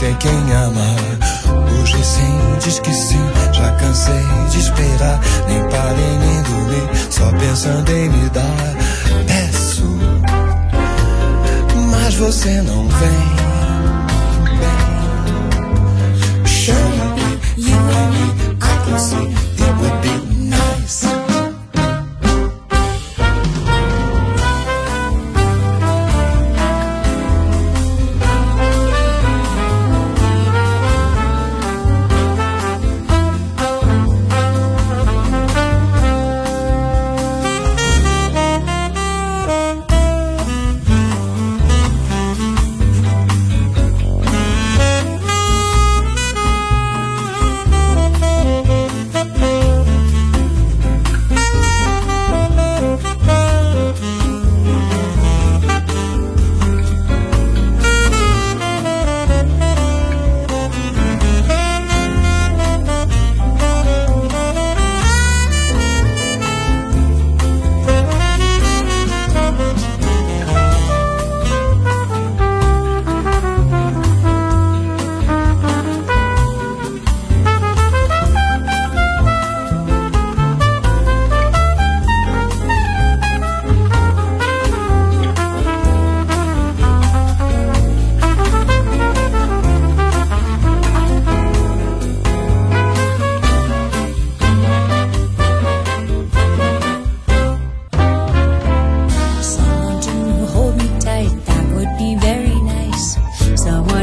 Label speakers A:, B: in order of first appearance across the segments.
A: ter quem amar. Hoje sim, diz que sim, já cansei de esperar. Nem parei nem dormi, só pensando em me dar. Peço, mas você não vem.
B: Chama-me, you and me, I can see.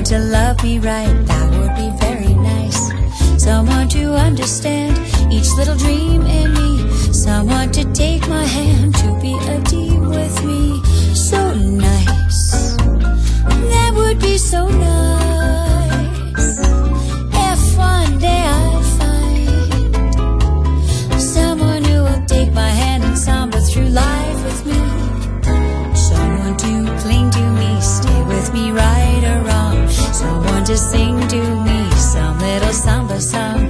B: to love me right, that would be very nice. Someone to understand each little dream in me. Someone to take my hand, to be a team with me. So nice. That would be so nice. Someone to sing to me some little samba song.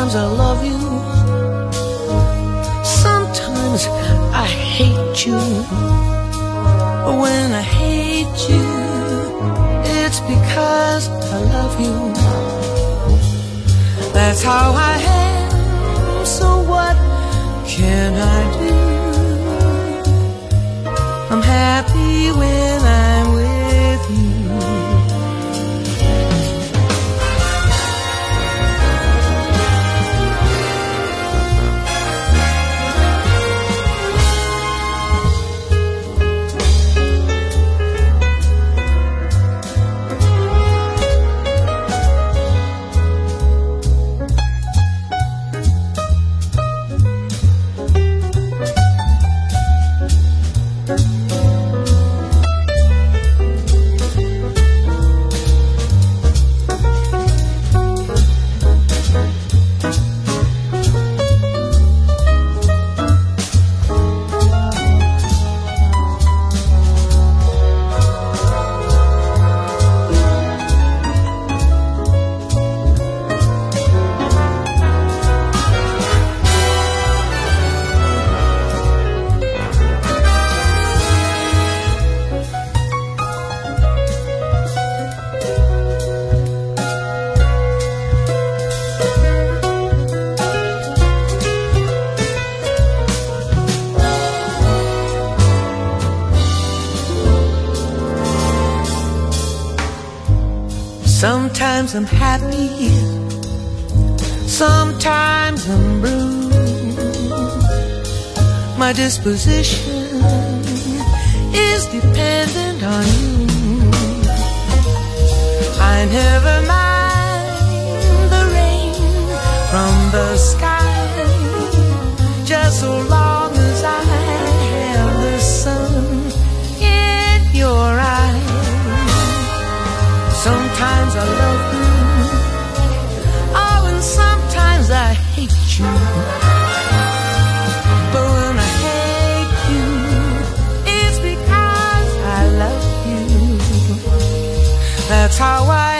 C: Sometimes I love you, sometimes I hate you. But when I hate you, it's because I love you. That's how I am. So what can I do? I'm happy when I'm Sometimes I'm blue. My disposition is dependent on you. I never mind the rain from the sky, just so long how I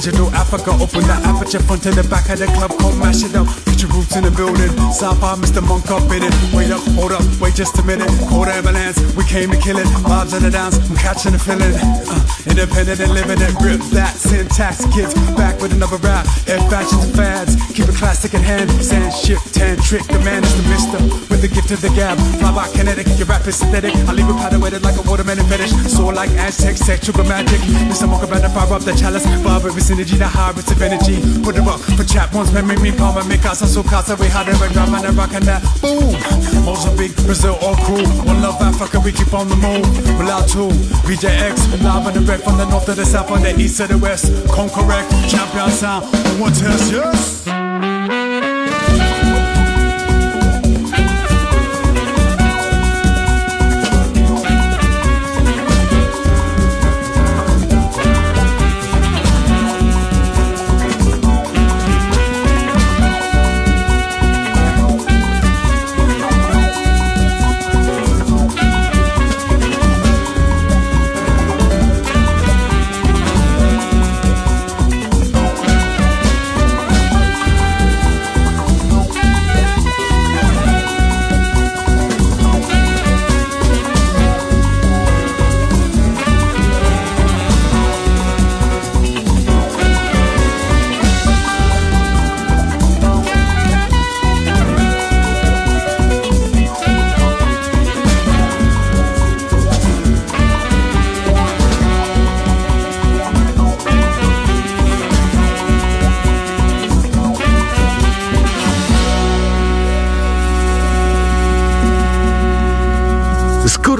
D: Digital Africa, open the aperture front to the back of the club, come mash it up. Put your roots in the building. By Mr. Monk up in it. Wait up, hold up, wait just a minute. Cold ambulance, we came to kill it. Vibes in the dance, I'm catching the feeling. Uh, independent and living it. Rip that syntax, kids. Back with another rap. F fashions and fads. Keep it classic in hand. Sand shift, tan trick. The man is the mister. With the gift of the gab. Fly by kinetic, your rap is synthetic. I leave it powder weighted like a waterman watermelon fetish. Soar like Aztec, sexual magic. Mr. Monk about to fire up the chalice. Vibrate with synergy, the hybrids of energy. Put it up for chat once, memory me, palm, and make us so casa. We a drum and a rock and that. Boom! Mozambique, Brazil, all crew. One love Africa, we keep on the move. Without two, VJX, live the red from the north to the south, from the east to the west. Come correct, champion sound. One test, yes.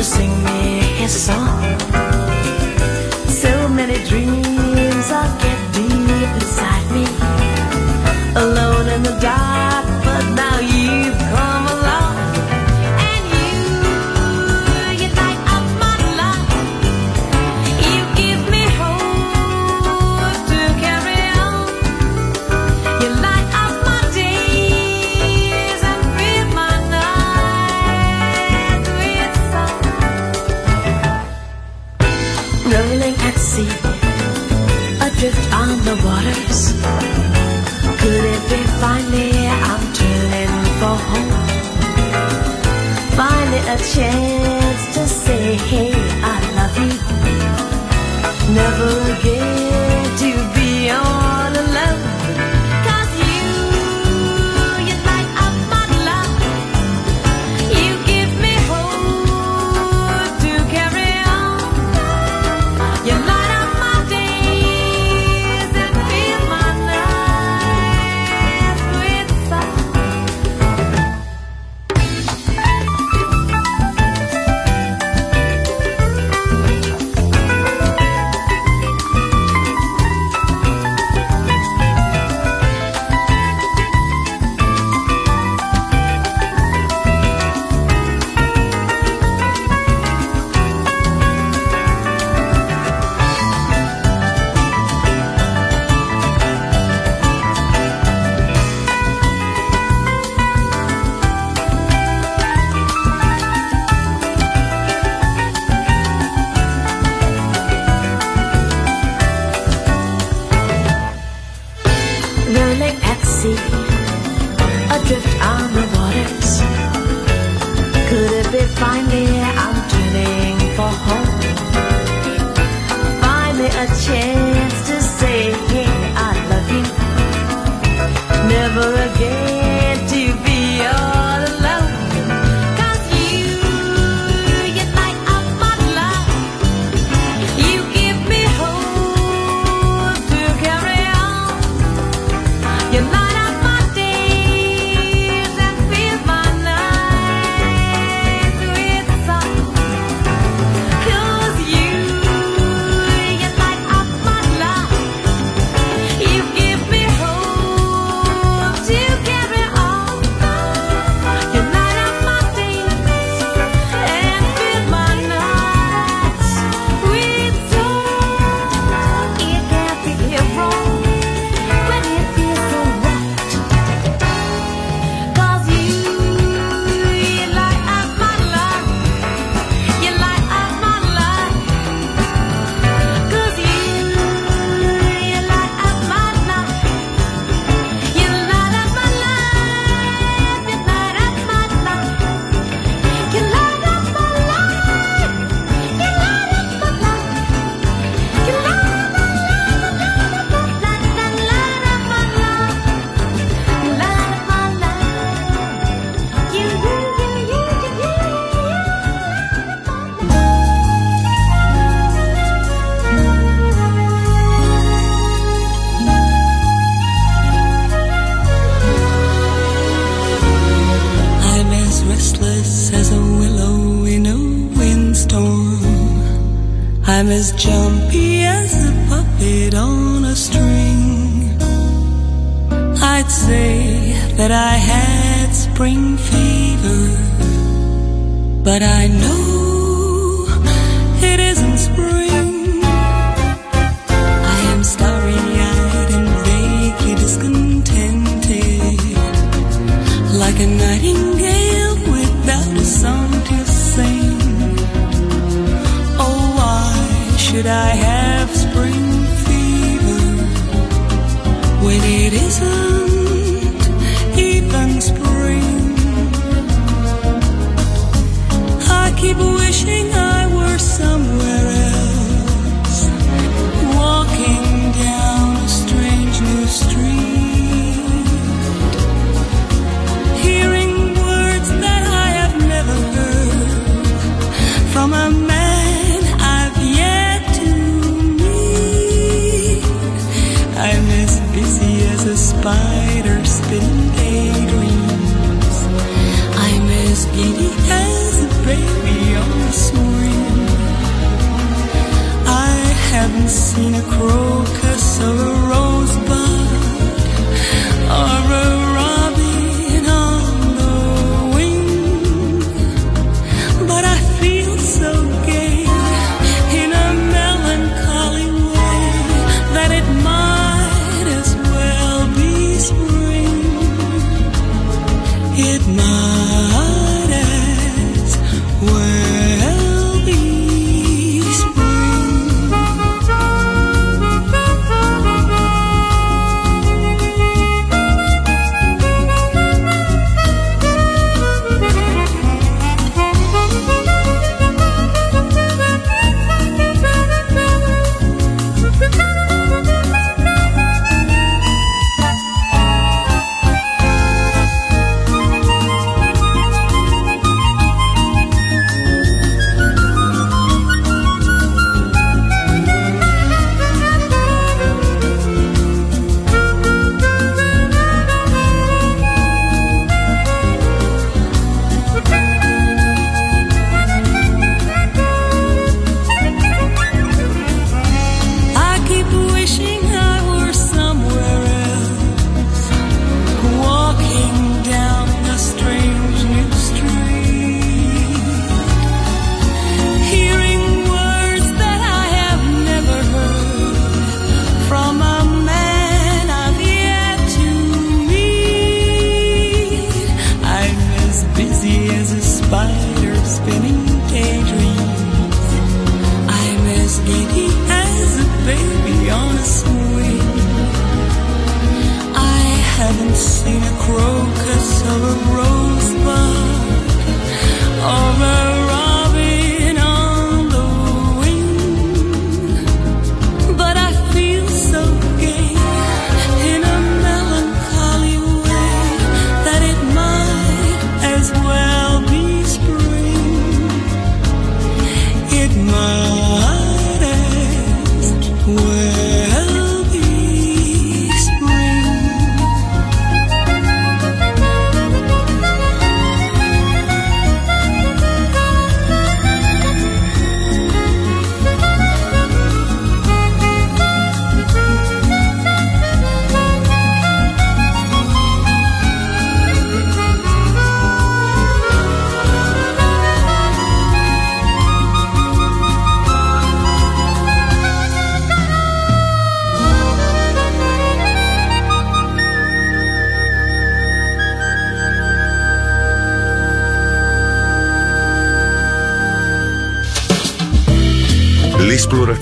B: To sing me his song. So many dreams the waters. Could it be finally I'm turning for home? Finally a chance to say, hey,